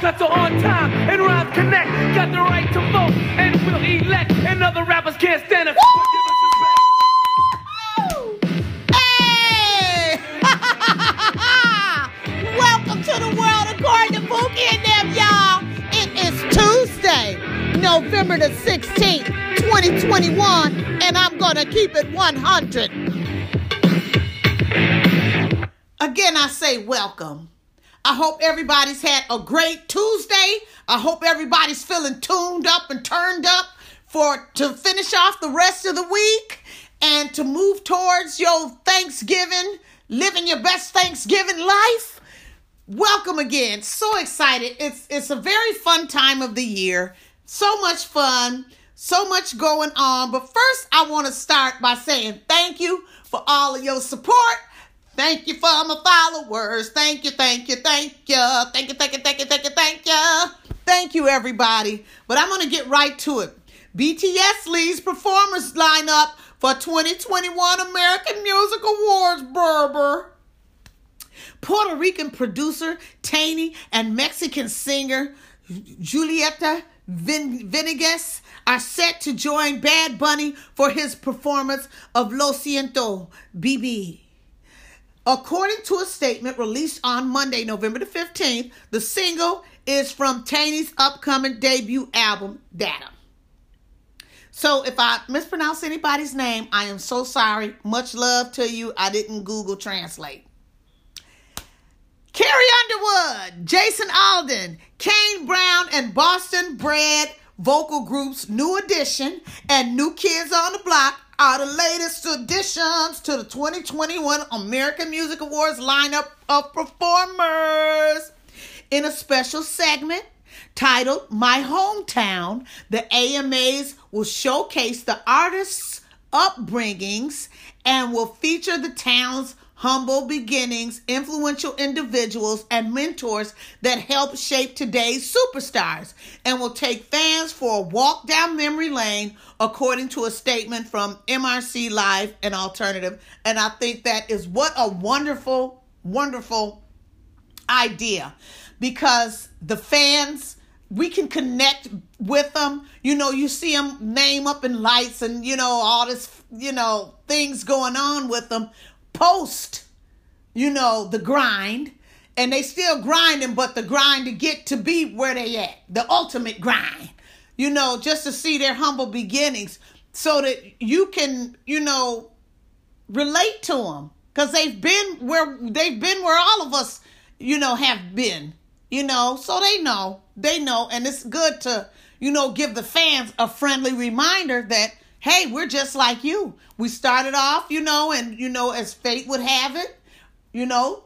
cuts are on time, and rhymes connect. Got the right to vote, and will elect. And other rappers can't stand us. but give us respect. Hey! Welcome to the world according to Pookie and them, y'all. It is Tuesday, November the 16th, 2021, and I'm gonna keep it 100. Again, I say welcome. I hope everybody's had a great Tuesday. I hope everybody's feeling tuned up and turned up for to finish off the rest of the week and to move towards your Thanksgiving, living your best Thanksgiving life. Welcome again. So excited. It's it's a very fun time of the year. So much fun, so much going on. But first, I want to start by saying thank you for all of your support. Thank you for my followers. Thank you, thank you, thank you. Thank you, thank you, thank you, thank you, thank you. Thank you, everybody. But I'm going to get right to it. BTS leads performers lineup for 2021 American Music Awards, Berber. Puerto Rican producer Tainy and Mexican singer Julieta Venegas are set to join Bad Bunny for his performance of Lo Siento, BB. According to a statement released on Monday, November the 15th, the single is from Tainy's upcoming debut album, Data. So if I mispronounce anybody's name, I am so sorry. Much love to you. I didn't Google Translate. Carrie Underwood, Jason Aldean, Kane Brown, and Boston Bread vocal groups New Edition and New Kids on the Block are the latest additions to the 2021 American Music Awards lineup of performers. In a special segment titled My Hometown, the AMAs will showcase the artists' upbringings and will feature the town's humble beginnings, influential individuals, and mentors that help shape today's superstars, and will take fans for a walk down memory lane, according to a statement from MRC Live and Alternative. And I think that is what a wonderful, wonderful idea because the fans we can connect with them you know you see them name up in lights and you know all this you know things going on with them post you know the grind and they still grinding but the grind to get to be where they at the ultimate grind you know just to see their humble beginnings so that you can you know relate to them because they've been where they've been where all of us you know have been you know so they know they know and it's good to you know give the fans a friendly reminder that hey we're just like you we started off you know and you know as fate would have it you know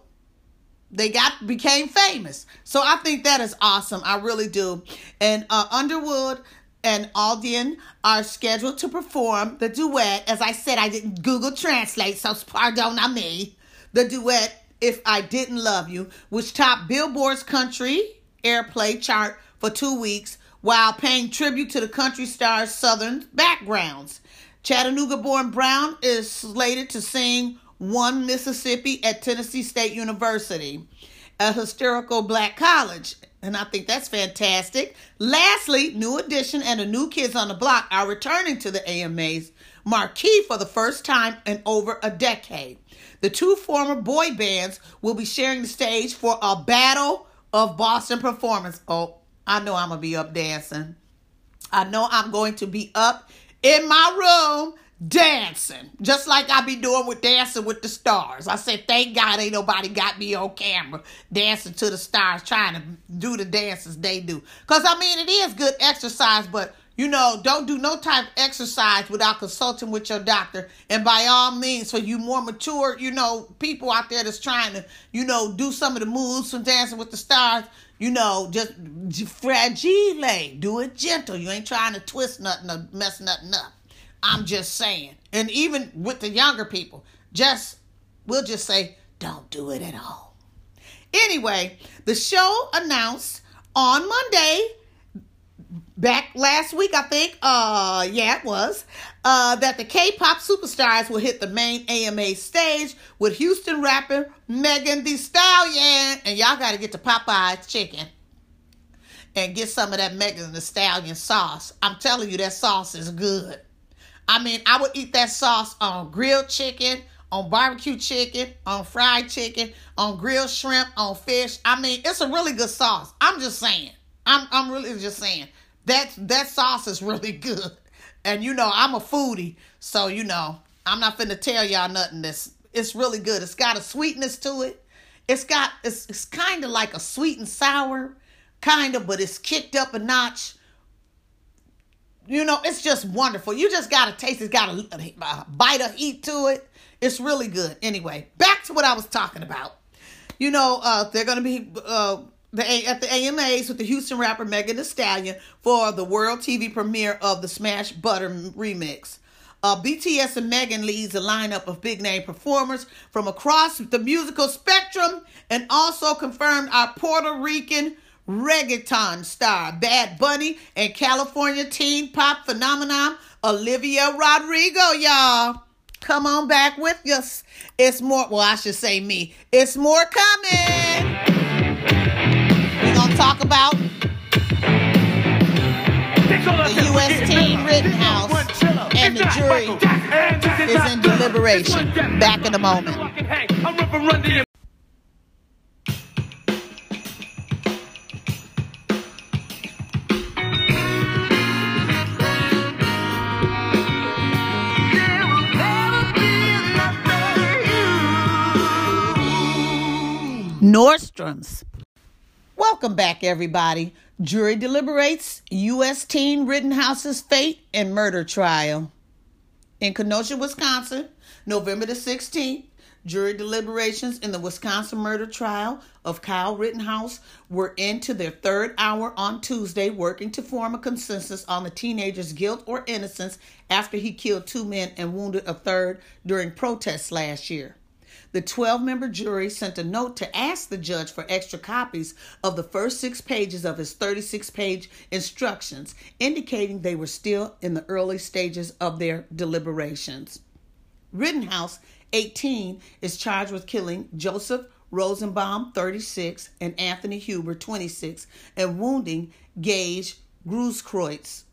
they got became famous so i think that is awesome i really do and uh, underwood and Aldean are scheduled to perform the duet. As I said, I didn't Google Translate, so pardon on me. The duet, If I Didn't Love You, which topped Billboard's country airplay chart for two weeks while paying tribute to the country star's southern backgrounds. Chattanooga born Brown is slated to sing One Mississippi at Tennessee State University, a historical black college. And I think that's fantastic. Lastly, New Edition and the New Kids on the Block are returning to the AMA's marquee for the first time in over a decade. The two former boy bands will be sharing the stage for a battle of Boston performance. Oh, I know I'm going to be up dancing. I know I'm going to be up in my room dancing, just like I be doing with Dancing with the Stars. I said, thank God ain't nobody got me on camera dancing to the stars, trying to do the dances they do. Because, I mean, it is good exercise, but, you know, don't do no type of exercise without consulting with your doctor. And by all means, for you more mature, you know, people out there that's trying to, you know, do some of the moves from Dancing with the Stars, you know, just fragile. Do it gentle. You ain't trying to twist nothing or mess nothing up. I'm just saying. And even with the younger people, just, we'll just say, don't do it at all. Anyway, the show announced on Monday, back last week, I think, uh, yeah, it was, uh, that the K-pop superstars will hit the main AMA stage with Houston rapper Megan Thee Stallion. And y'all got to get to Popeye's chicken. and get some of that Megan Thee Stallion sauce. I'm telling you, that sauce is good. I mean, I would eat that sauce on grilled chicken, on barbecue chicken, on fried chicken, on grilled shrimp, on fish. I mean, it's a really good sauce. I'm just saying. I'm I'm really just saying that that sauce is really good. And you know, I'm a foodie, so you know, I'm not finna tell y'all nothing that's it's really good. It's got a sweetness to it. It's got it's it's kind of like a sweet and sour, kind of, but it's kicked up a notch. You know, it's just wonderful. You just gotta taste. It's got a, a bite of heat to it. It's really good. Anyway, back to what I was talking about. You know, uh, they're gonna be uh, the at the AMAs with the Houston rapper Megan Thee Stallion for the world TV premiere of the Smash Butter remix. Uh, BTS and Megan leads a lineup of big name performers from across the musical spectrum and also confirmed our Puerto Rican reggaeton star Bad Bunny and California teen pop phenomenon Olivia Rodrigo, y'all. Come on back with us. It's more, well, I should say me. It's more coming. We're going to talk about the U.S. Teen Rittenhouse and the jury is in deliberation. Back in a moment. Nordstrom's. Welcome back, everybody. Jury deliberates U.S. teen Rittenhouse's fate and murder trial. In Kenosha, Wisconsin, November the 16th, jury deliberations in the Wisconsin murder trial of Kyle Rittenhouse were into their third hour on Tuesday, working to form a consensus on the teenager's guilt or innocence after he killed two men and wounded a third during protests last year. The 12 member jury sent a note to ask the judge for extra copies of the first six pages of his 36 page instructions, indicating they were still in the early stages of their deliberations. Rittenhouse, 18, is charged with killing Joseph Rosenbaum, 36, and Anthony Huber, 26, and wounding Gage Grosskreutz,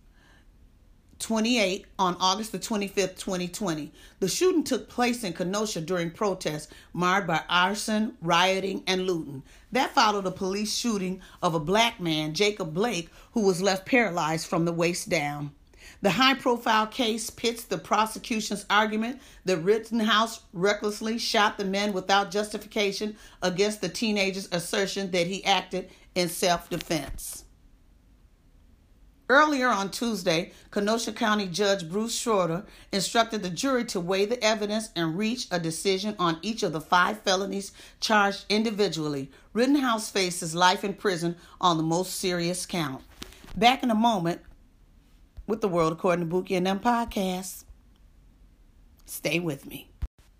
28 on August the 25th, 2020. The shooting took place in Kenosha during protests marred by arson, rioting, and looting. That followed a police shooting of a black man, Jacob Blake, who was left paralyzed from the waist down. The high profile case pits the prosecution's argument that Rittenhouse recklessly shot the men without justification against the teenager's assertion that he acted in self defense. Earlier on Tuesday, Kenosha County Judge Bruce Schroeder instructed the jury to weigh the evidence and reach a decision on each of the five felonies charged individually. Rittenhouse faces life in prison on the most serious count. Back in a moment with the world according to Buki and them podcast. Stay with me.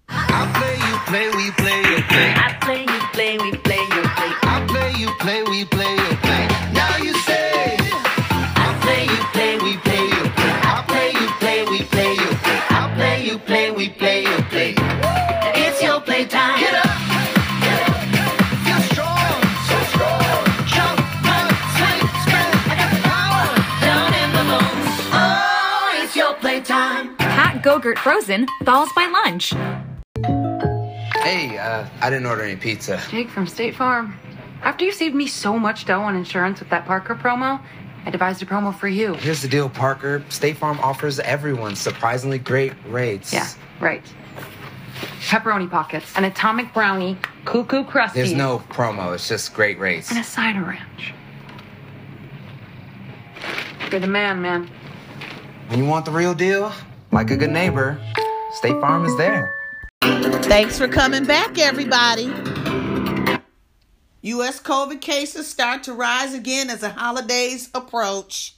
I play, you play, we play, you play. I play, you play, we play, you play. I play, you play, we play, you play. Now you say, Go-Gurt Frozen thaws by lunch. Hey, uh, I didn't order any pizza. Jake from State Farm. After you saved me so much dough on insurance with that Parker promo, I devised a promo for you. Here's the deal, Parker. State Farm offers everyone surprisingly great rates. Yeah, right. Pepperoni pockets, an atomic brownie, cuckoo crusty, There's no promo, it's just great rates. and a cider ranch. You're the man, man. When you want the real deal, like a good neighbor, State Farm is there. Thanks for coming back, everybody. U.S. COVID cases start to rise again as the holidays approach.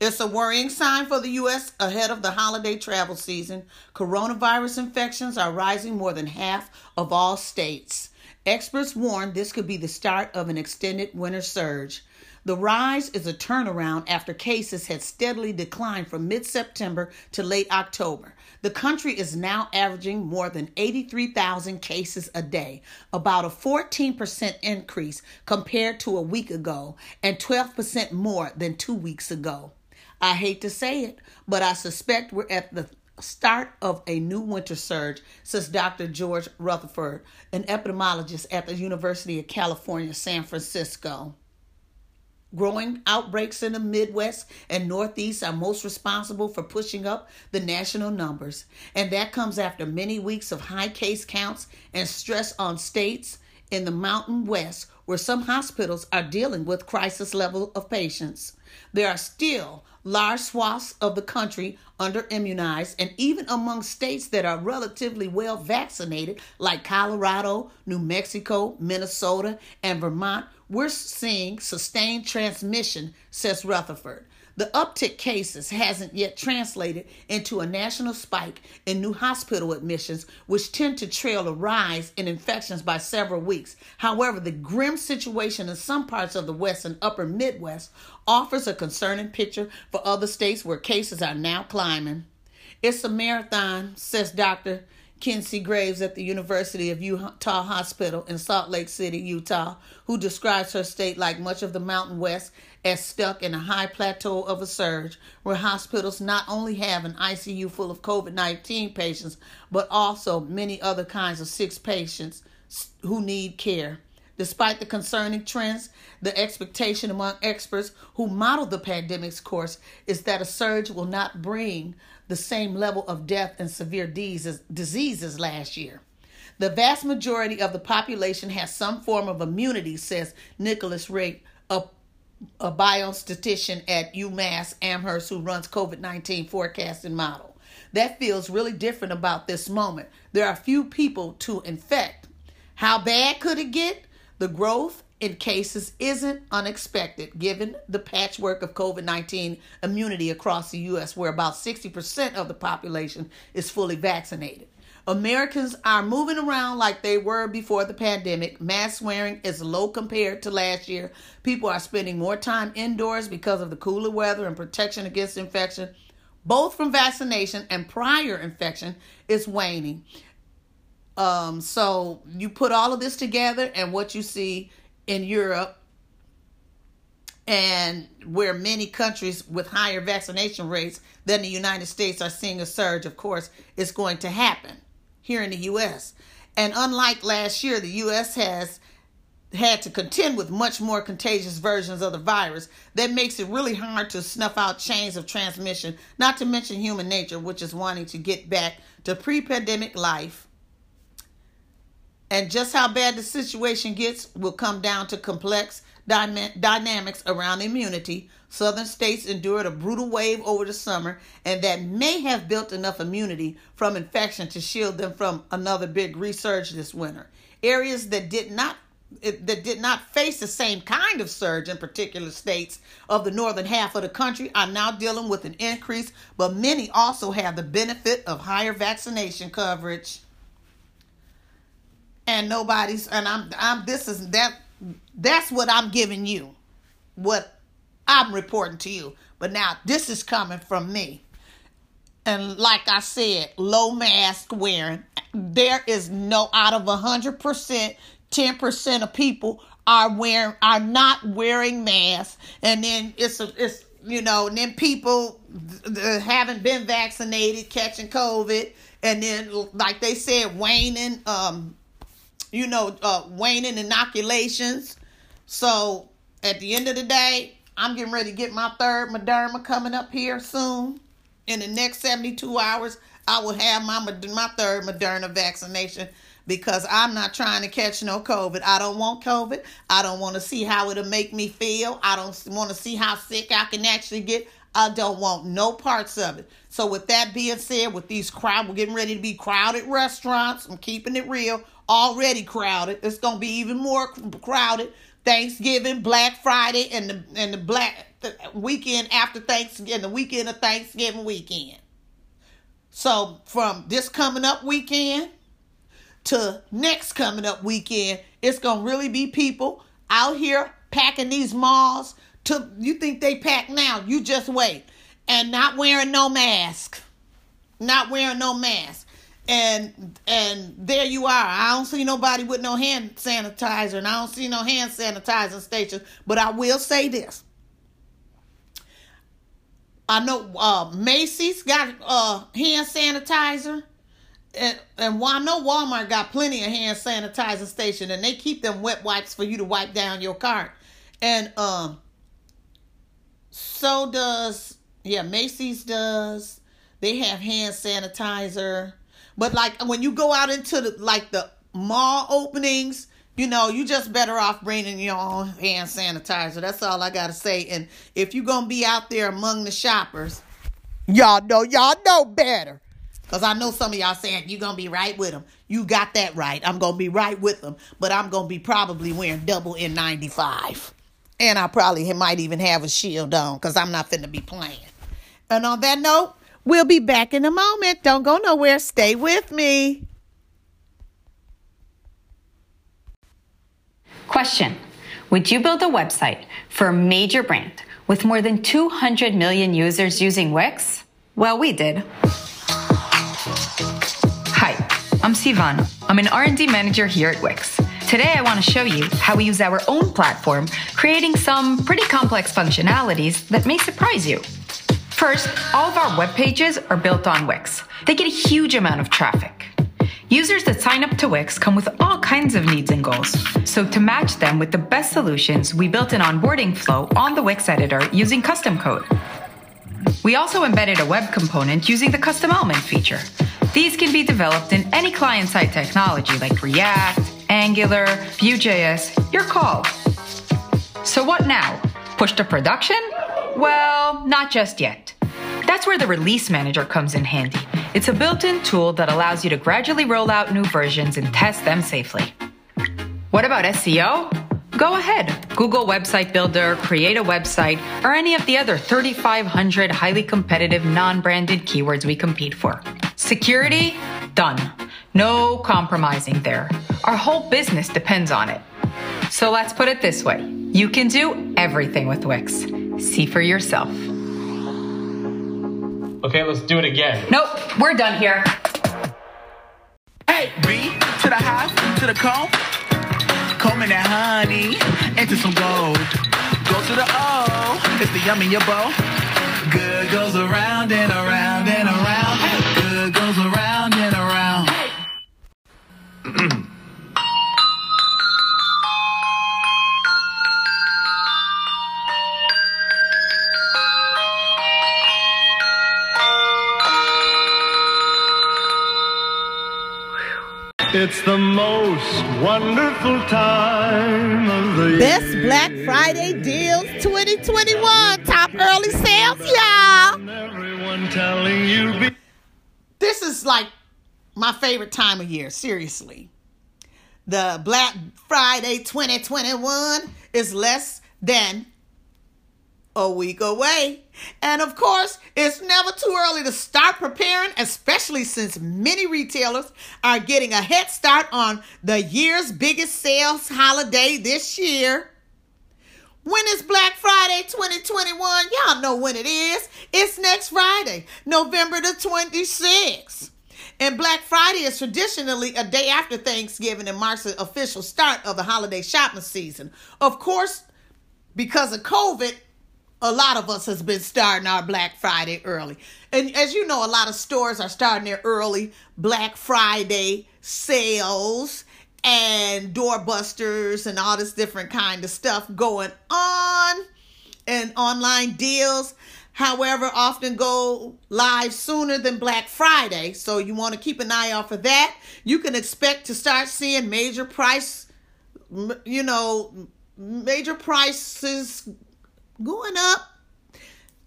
It's a worrying sign for the U.S. ahead of the holiday travel season. Coronavirus infections are rising more than half of all states. Experts warn this could be the start of an extended winter surge. The rise is a turnaround after cases had steadily declined from mid September to late October. The country is now averaging more than 83,000 cases a day, about a 14% increase compared to a week ago, and 12% more than two weeks ago. I hate to say it, but I suspect we're at the start of a new winter surge, says Dr. George Rutherford, an epidemiologist at the University of California, San Francisco. Growing outbreaks in the Midwest and Northeast are most responsible for pushing up the national numbers, and that comes after many weeks of high case counts and stress on states in the Mountain West where some hospitals are dealing with crisis level of patients. There are still large swaths of the country under immunized, and even among states that are relatively well vaccinated, like Colorado, New Mexico, Minnesota, and Vermont, we're seeing sustained transmission, says Rutherford. The uptick cases hasn't yet translated into a national spike in new hospital admissions, which tend to trail a rise in infections by several weeks. However, the grim situation in some parts of the West and upper Midwest offers a concerning picture for other states where cases are now climbing. It's a marathon, says Dr. Kencee Graves at the University of Utah Hospital in Salt Lake City, Utah, who describes her state like much of the Mountain West as stuck in a high plateau of a surge where hospitals not only have an ICU full of COVID 19 patients, but also many other kinds of sick patients who need care. Despite the concerning trends, the expectation among experts who model the pandemic's course is that a surge will not bring the same level of death and severe diseases, diseases last year. The vast majority of the population has some form of immunity, says Nicholas Rigg, a, a biostatistician at UMass Amherst who runs COVID 19 forecasting model. That feels really different about this moment. There are few people to infect. How bad could it get? The growth in cases isn't unexpected given the patchwork of COVID 19 immunity across the U.S., where about 60% of the population is fully vaccinated. Americans are moving around like they were before the pandemic. Mask wearing is low compared to last year. People are spending more time indoors because of the cooler weather and protection against infection, both from vaccination and prior infection, is waning. Um, so you put all of this together, and what you see in Europe and where many countries with higher vaccination rates than the United States are seeing a surge, of course, is going to happen here in the U.S. And unlike last year, the U.S. has had to contend with much more contagious versions of the virus that makes it really hard to snuff out chains of transmission, not to mention human nature, which is wanting to get back to pre pandemic life and just how bad the situation gets will come down to complex dynamics around immunity. Southern states endured a brutal wave over the summer, and that may have built enough immunity from infection to shield them from another big resurge this winter. Areas that did not eh, that did not face the same kind of surge in particular states of the northern half of the country are now dealing with an increase, but many also have the benefit of higher vaccination coverage and nobody's and I'm I'm this is that that's what I'm giving you. What I'm reporting to you. But now this is coming from me. And like I said, low mask wearing. There is no out of a hundred percent, ten percent of people are wearing are not wearing masks. And then it's a it's you know, and then people that haven't been vaccinated catching COVID, and then like they said, waning um you know, uh, waning inoculations. So at the end of the day, I'm getting ready to get my third Moderna coming up here soon. In the next 72 hours, I will have my my third Moderna vaccination because I'm not trying to catch no COVID. I don't want COVID. I don't want to see how it'll make me feel. I don't want to see how sick I can actually get. I don't want no parts of it. So with that being said, with these crowd, we're getting ready to be crowded restaurants. I'm keeping it real already crowded. It's gonna be even more crowded. Thanksgiving, Black Friday, and the and the black the weekend after Thanksgiving, the weekend of Thanksgiving weekend. So from this coming up weekend to next coming up weekend, it's gonna really be people out here packing these malls. To you think they pack now? You just wait, and not wearing no mask, not wearing no mask, and and there you are. I don't see nobody with no hand sanitizer, and I don't see no hand sanitizer stations. But I will say this. I know uh, Macy's got uh, hand sanitizer, and, and I know Walmart got plenty of hand sanitizer station, and they keep them wet wipes for you to wipe down your cart. And um, so does yeah, Macy's does. They have hand sanitizer, but like when you go out into the like the mall openings, you know, you just better off bringing your own hand sanitizer. That's all I gotta say. And if you're gonna be out there among the shoppers, y'all know y'all know better. Cause I know some of y'all saying you're gonna be right with them. You got that right. I'm gonna be right with them, but I'm gonna be probably wearing double N95, and I probably might even have a shield on, cause I'm not finna be playing. And on that note, we'll be back in a moment. Don't go nowhere. Stay with me. Question Would you build a website for a major brand with more than 200 million users using Wix? Well, we did. Hi, I'm Sivan. I'm an R&D manager here at Wix. Today I want to show you how we use our own platform, creating some pretty complex functionalities that may surprise you. First, all of our web pages are built on Wix. They get a huge amount of traffic. Users that sign up to Wix come with all kinds of needs and goals. So to match them with the best solutions, we built an onboarding flow on the Wix editor using custom code. We also embedded a web component using the custom element feature. These can be developed in any client-side technology like React, Angular, Vue.js, your call. So what now? Push to production? Well, not just yet. That's where the Release Manager comes in handy. It's a built in tool that allows you to gradually roll out new versions and test them safely. What about SEO? Go ahead. Google Website Builder, create a website, or any of the other 3,500 highly competitive non branded keywords we compete for. Security? Done. No compromising there. Our whole business depends on it. So let's put it this way you can do everything with Wix. See for yourself. Okay, let's do it again. Nope, we're done here. Hey, B to the half, to the comb. Comb in that honey into some gold. Go to the O, it's the yum in your bowl. Good goes around and around and around. Good goes around and around. It's the most wonderful time of the Best year. Black Friday deals 2021. Top early sales, y'all. Everyone telling you be- This is like my favorite time of year, seriously. The Black Friday 2021 is less than a week away. And of course, it's never too early to start preparing, especially since many retailers are getting a head start on the year's biggest sales holiday this year. When is Black Friday 2021? Y'all know when it is. It's next Friday, November the 26th. And Black Friday is traditionally a day after Thanksgiving and marks the official start of the holiday shopping season. Of course, because of COVID, a lot of us has been starting our Black Friday early. And as you know, a lot of stores are starting their early Black Friday sales and doorbusters and all this different kind of stuff going on and online deals. However often go live sooner than black friday. So you want to keep an eye out for that. You can expect to start seeing major price you know major prices going up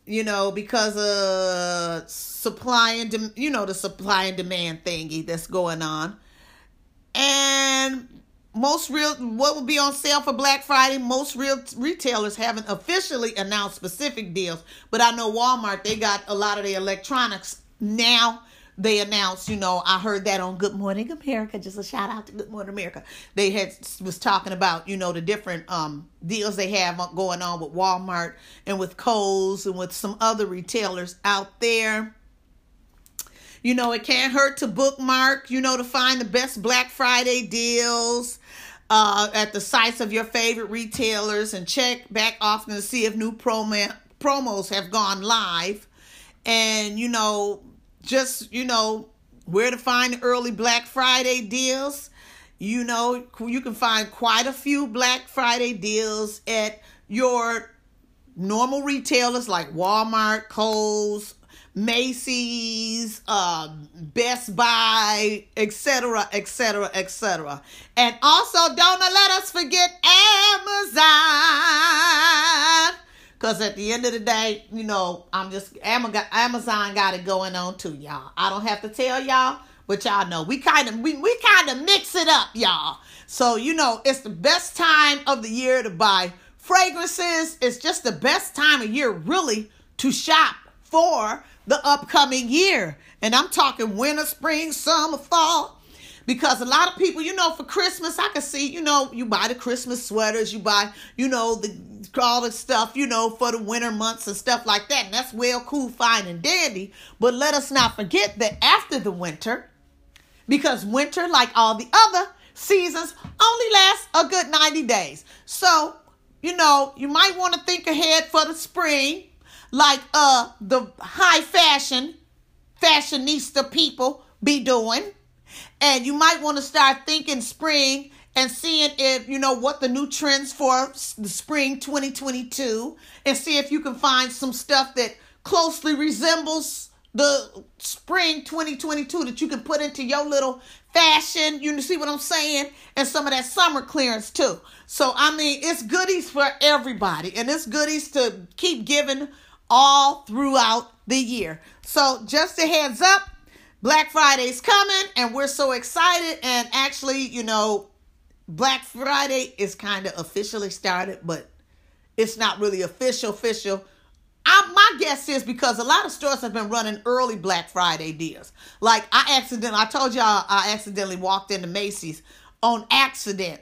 you know because of supply and dem- you know the supply and demand thingy that's going on. And most real what will be on sale for Black Friday, most real retailers haven't officially announced specific deals, but I know Walmart they got a lot of the electronics now they announced, you know, I heard that on Good Morning America. Just a shout out to Good Morning America. They had was talking about, you know, the different um deals they have going on with Walmart and with Kohl's and with some other retailers out there. You know, it can't hurt to bookmark, you know, to find the best Black Friday deals uh, at the sites of your favorite retailers and check back often to see if new promo- promos have gone live. And, you know, just, you know, where to find early Black Friday deals. You know, you can find quite a few Black Friday deals at your normal retailers like Walmart, Kohl's, Macy's, uh, Best Buy, etc., etc., etc. And also, don't let us forget Amazon. Because at the end of the day, you know, I'm just, Amazon got it going on too, y'all. I don't have to tell y'all, but y'all know we kind of we, we kind of mix it up, y'all. So, you know, it's the best time of the year to buy fragrances. It's just the best time of year, really, to shop for the upcoming year. And I'm talking winter, spring, summer, fall. Because a lot of people, you know, for Christmas, I can see, you know, you buy the Christmas sweaters, you buy, you know, the all the stuff, you know, for the winter months and stuff like that. And that's well, cool, fine, and dandy. But let us not forget that after the winter, because winter, like all the other seasons, only lasts a good 90 days. So, you know, you might want to think ahead for the spring like uh the high fashion fashionista people be doing. And you might want to start thinking spring and seeing if you know what the new trends for the spring 2022 and see if you can find some stuff that closely resembles the spring 2022 that you can put into your little fashion you see what i'm saying and some of that summer clearance too so i mean it's goodies for everybody and it's goodies to keep giving all throughout the year. So, just a heads up, Black Friday's coming and we're so excited. And actually, you know, Black Friday is kind of officially started, but it's not really official, official. I, my guess is because a lot of stores have been running early Black Friday deals. Like I accidentally, I told y'all I accidentally walked into Macy's on accident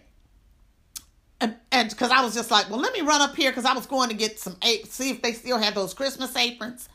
and because I was just like, well, let me run up here because I was going to get some see if they still have those Christmas aprons.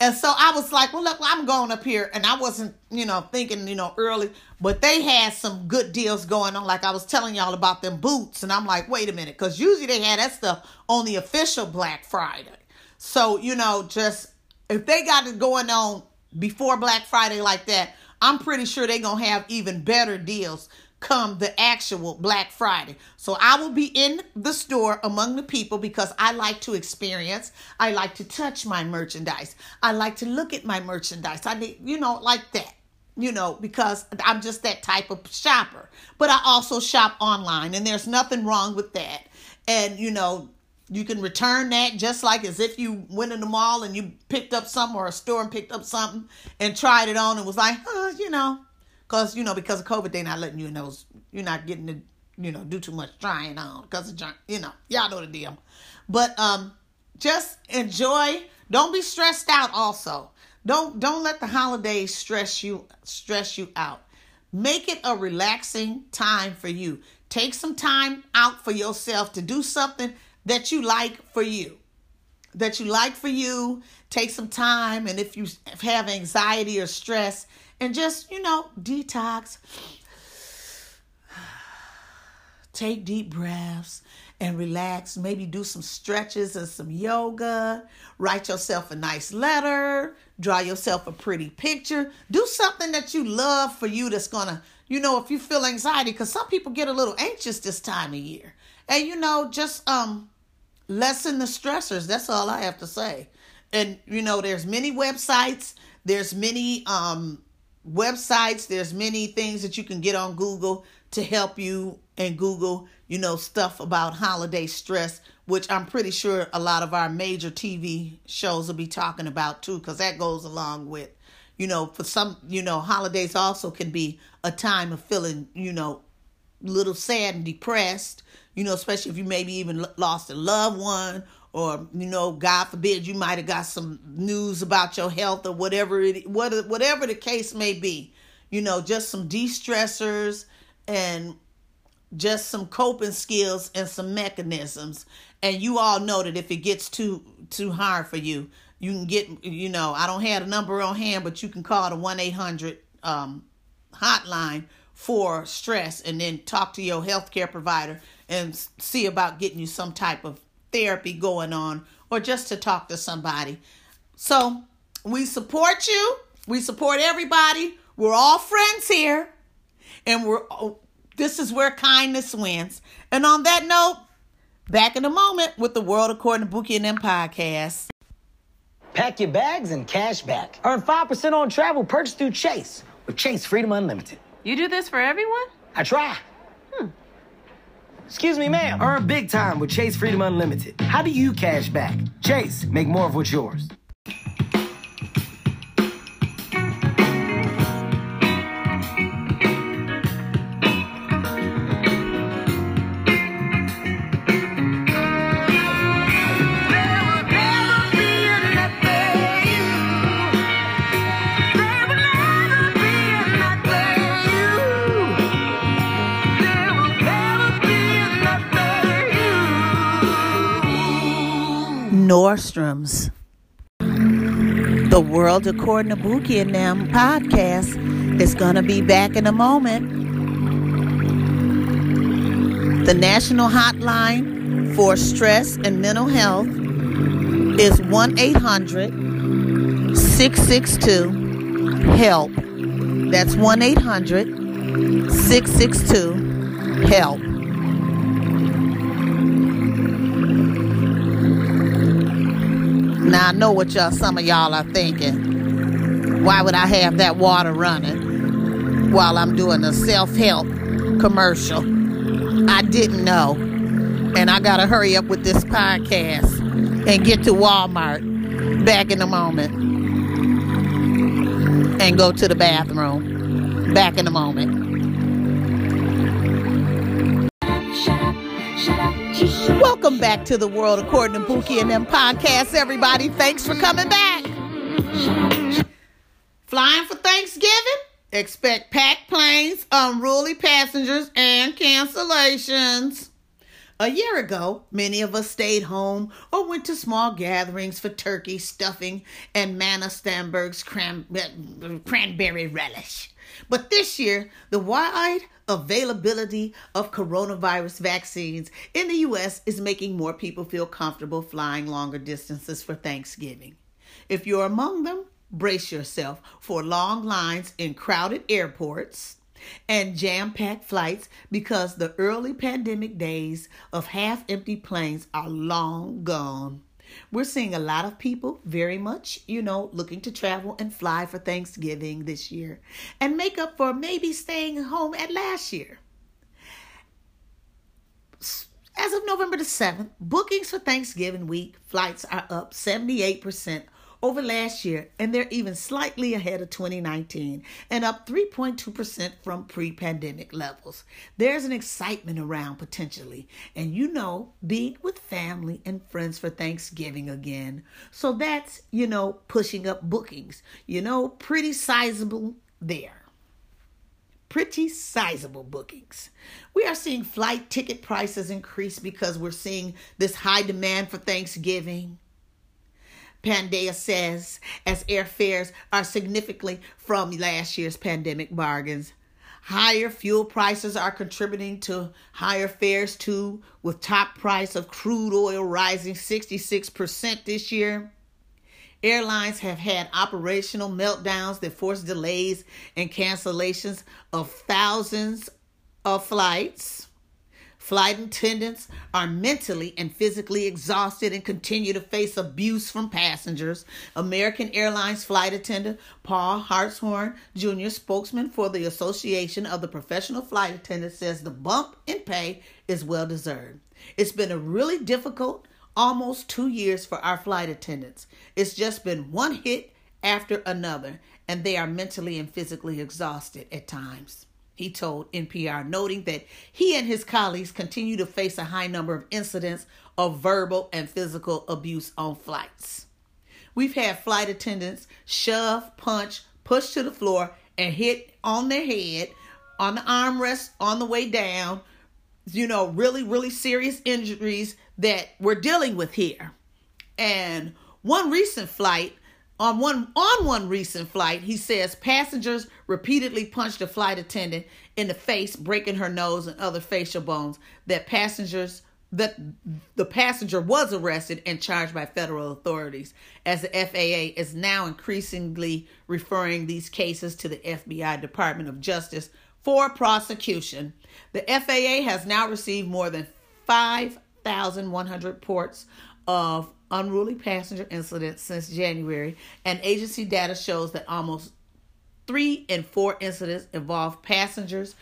And so I was like, well, look, I'm going up here. And I wasn't, you know, thinking, you know, early, but they had some good deals going on. Like I was telling y'all about them boots. And I'm like, wait a minute. Because usually they had that stuff on the official Black Friday. So, you know, just if they got it going on before Black Friday like that, I'm pretty sure they're going to have even better deals come the actual Black Friday. So I will be in the store among the people because I like to experience. I like to touch my merchandise. I like to look at my merchandise. I need, you know, like that. You know, because I'm just that type of shopper. But I also shop online and there's nothing wrong with that. And you know, you can return that just like as if you went in the mall and you picked up something or a store and picked up something and tried it on and was like, oh, you know, Cause you know because of COVID they not letting you in those. You're not getting to you know do too much trying on because of you know y'all know the deal. But um, just enjoy. Don't be stressed out. Also, don't don't let the holidays stress you stress you out. Make it a relaxing time for you. Take some time out for yourself to do something that you like for you. That you like for you. Take some time, and if you have anxiety or stress, and just, you know, detox. Take deep breaths and relax. Maybe do some stretches and some yoga. Write yourself a nice letter. Draw yourself a pretty picture. Do something that you love for you that's going to, you know, if you feel anxiety, because some people get a little anxious this time of year. And, you know, just um lessen the stressors. That's all I have to say. And, you know, there's many websites. There's many um websites there's many things that you can get on google to help you and google you know stuff about holiday stress which i'm pretty sure a lot of our major tv shows will be talking about too because that goes along with you know for some you know holidays also can be a time of feeling you know little sad and depressed you know especially if you maybe even lost a loved one or you know, God forbid, you might have got some news about your health or whatever it what whatever the case may be. You know, just some de-stressors and just some coping skills and some mechanisms. And you all know that if it gets too too hard for you, you can get you know, I don't have a number on hand, but you can call the 1-800 um hotline for stress and then talk to your healthcare provider and see about getting you some type of therapy going on or just to talk to somebody. So, we support you. We support everybody. We're all friends here. And we're oh, this is where kindness wins. And on that note, back in a moment with the World According to Buki and them podcast. Pack your bags and cash back. Earn 5% on travel purchased through Chase with Chase Freedom Unlimited. You do this for everyone? I try. Excuse me, ma'am. Earn big time with Chase Freedom Unlimited. How do you cash back? Chase, make more of what's yours. Nordstrom's. The World According to Buki and them podcast is going to be back in a moment. The national hotline for stress and mental health is 1 800 662 HELP. That's 1 800 662 HELP. Now I know what y'all some of y'all are thinking. Why would I have that water running while I'm doing a self-help commercial? I didn't know. And I gotta hurry up with this podcast and get to Walmart back in a moment. And go to the bathroom. Back in a moment. Welcome back to the World According to Buki and them podcasts, everybody. Thanks for coming back. Flying for Thanksgiving? Expect packed planes, unruly passengers, and cancellations. A year ago, many of us stayed home or went to small gatherings for turkey stuffing and Mama Stamberg's cran- eh, cranberry relish. But this year, the wide availability of coronavirus vaccines in the U.S. is making more people feel comfortable flying longer distances for Thanksgiving. If you're among them, brace yourself for long lines in crowded airports and jam packed flights because the early pandemic days of half empty planes are long gone. We're seeing a lot of people very much, you know, looking to travel and fly for Thanksgiving this year and make up for maybe staying home at last year. As of November the 7th, bookings for Thanksgiving week flights are up 78% over last year, and they're even slightly ahead of 2019 and up 3.2% from pre pandemic levels. There's an excitement around potentially, and you know, being with family and friends for Thanksgiving again. So that's, you know, pushing up bookings, you know, pretty sizable there pretty sizable bookings. We are seeing flight ticket prices increase because we're seeing this high demand for Thanksgiving. Pangaea says, as airfares are significantly from last year's pandemic bargains. Higher fuel prices are contributing to higher fares too, with top price of crude oil rising 66% this year. Airlines have had operational meltdowns that force delays and cancellations of thousands of flights. Flight attendants are mentally and physically exhausted and continue to face abuse from passengers. American Airlines flight attendant Paul Hartshorn Jr., spokesman for the Association of the Professional Flight Attendants, says the bump in pay is well deserved. It's been a really difficult almost two years for our flight attendants. It's just been one hit after another, and they are mentally and physically exhausted at times. He told NPR, noting that he and his colleagues continue to face a high number of incidents of verbal and physical abuse on flights. We've had flight attendants shove, punch, push to the floor, and hit on their head, on the armrest, on the way down. You know, really, really serious injuries that we're dealing with here. And one recent flight, on one on one recent flight, he says passengers repeatedly punched a flight attendant in the face, breaking her nose and other facial bones. That passengers that the passenger was arrested and charged by federal authorities as the FAA is now increasingly referring these cases to the FBI Department of Justice for prosecution. The FAA has now received more than 5,100 reports of unruly passenger incidents since January, and agency data shows that almost three in four incidents involve passengers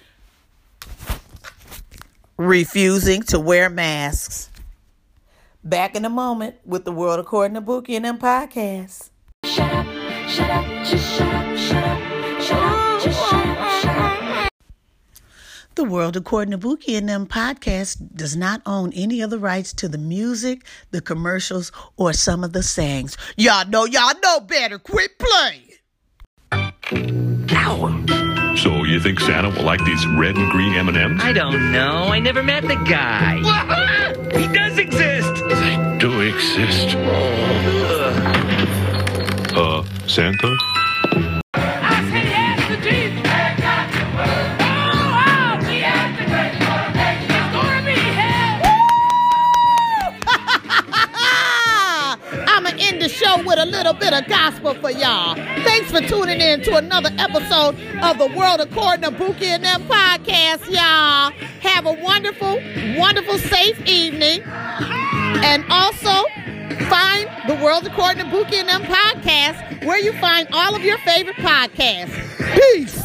refusing to wear masks. Back in a moment with the world according to Bookie and them podcasts. Shut up, shut up, just shut up, shut up, shut up, just shut up, shut up. The World According to Buki and Them podcast does not own any of the rights to the music, the commercials, or some of the sayings. Y'all know, y'all know better. Quit playing. Ow! So you think Santa will like these red and green M&Ms? I don't know. I never met the guy. he does exist. They do exist. Uh, Santa? Little bit of gospel for y'all. Thanks for tuning in to another episode of the World According to Bookie and Them podcast, y'all. Have a wonderful, wonderful, safe evening. And also, find the World According to Bookie and Them podcast where you find all of your favorite podcasts. Peace.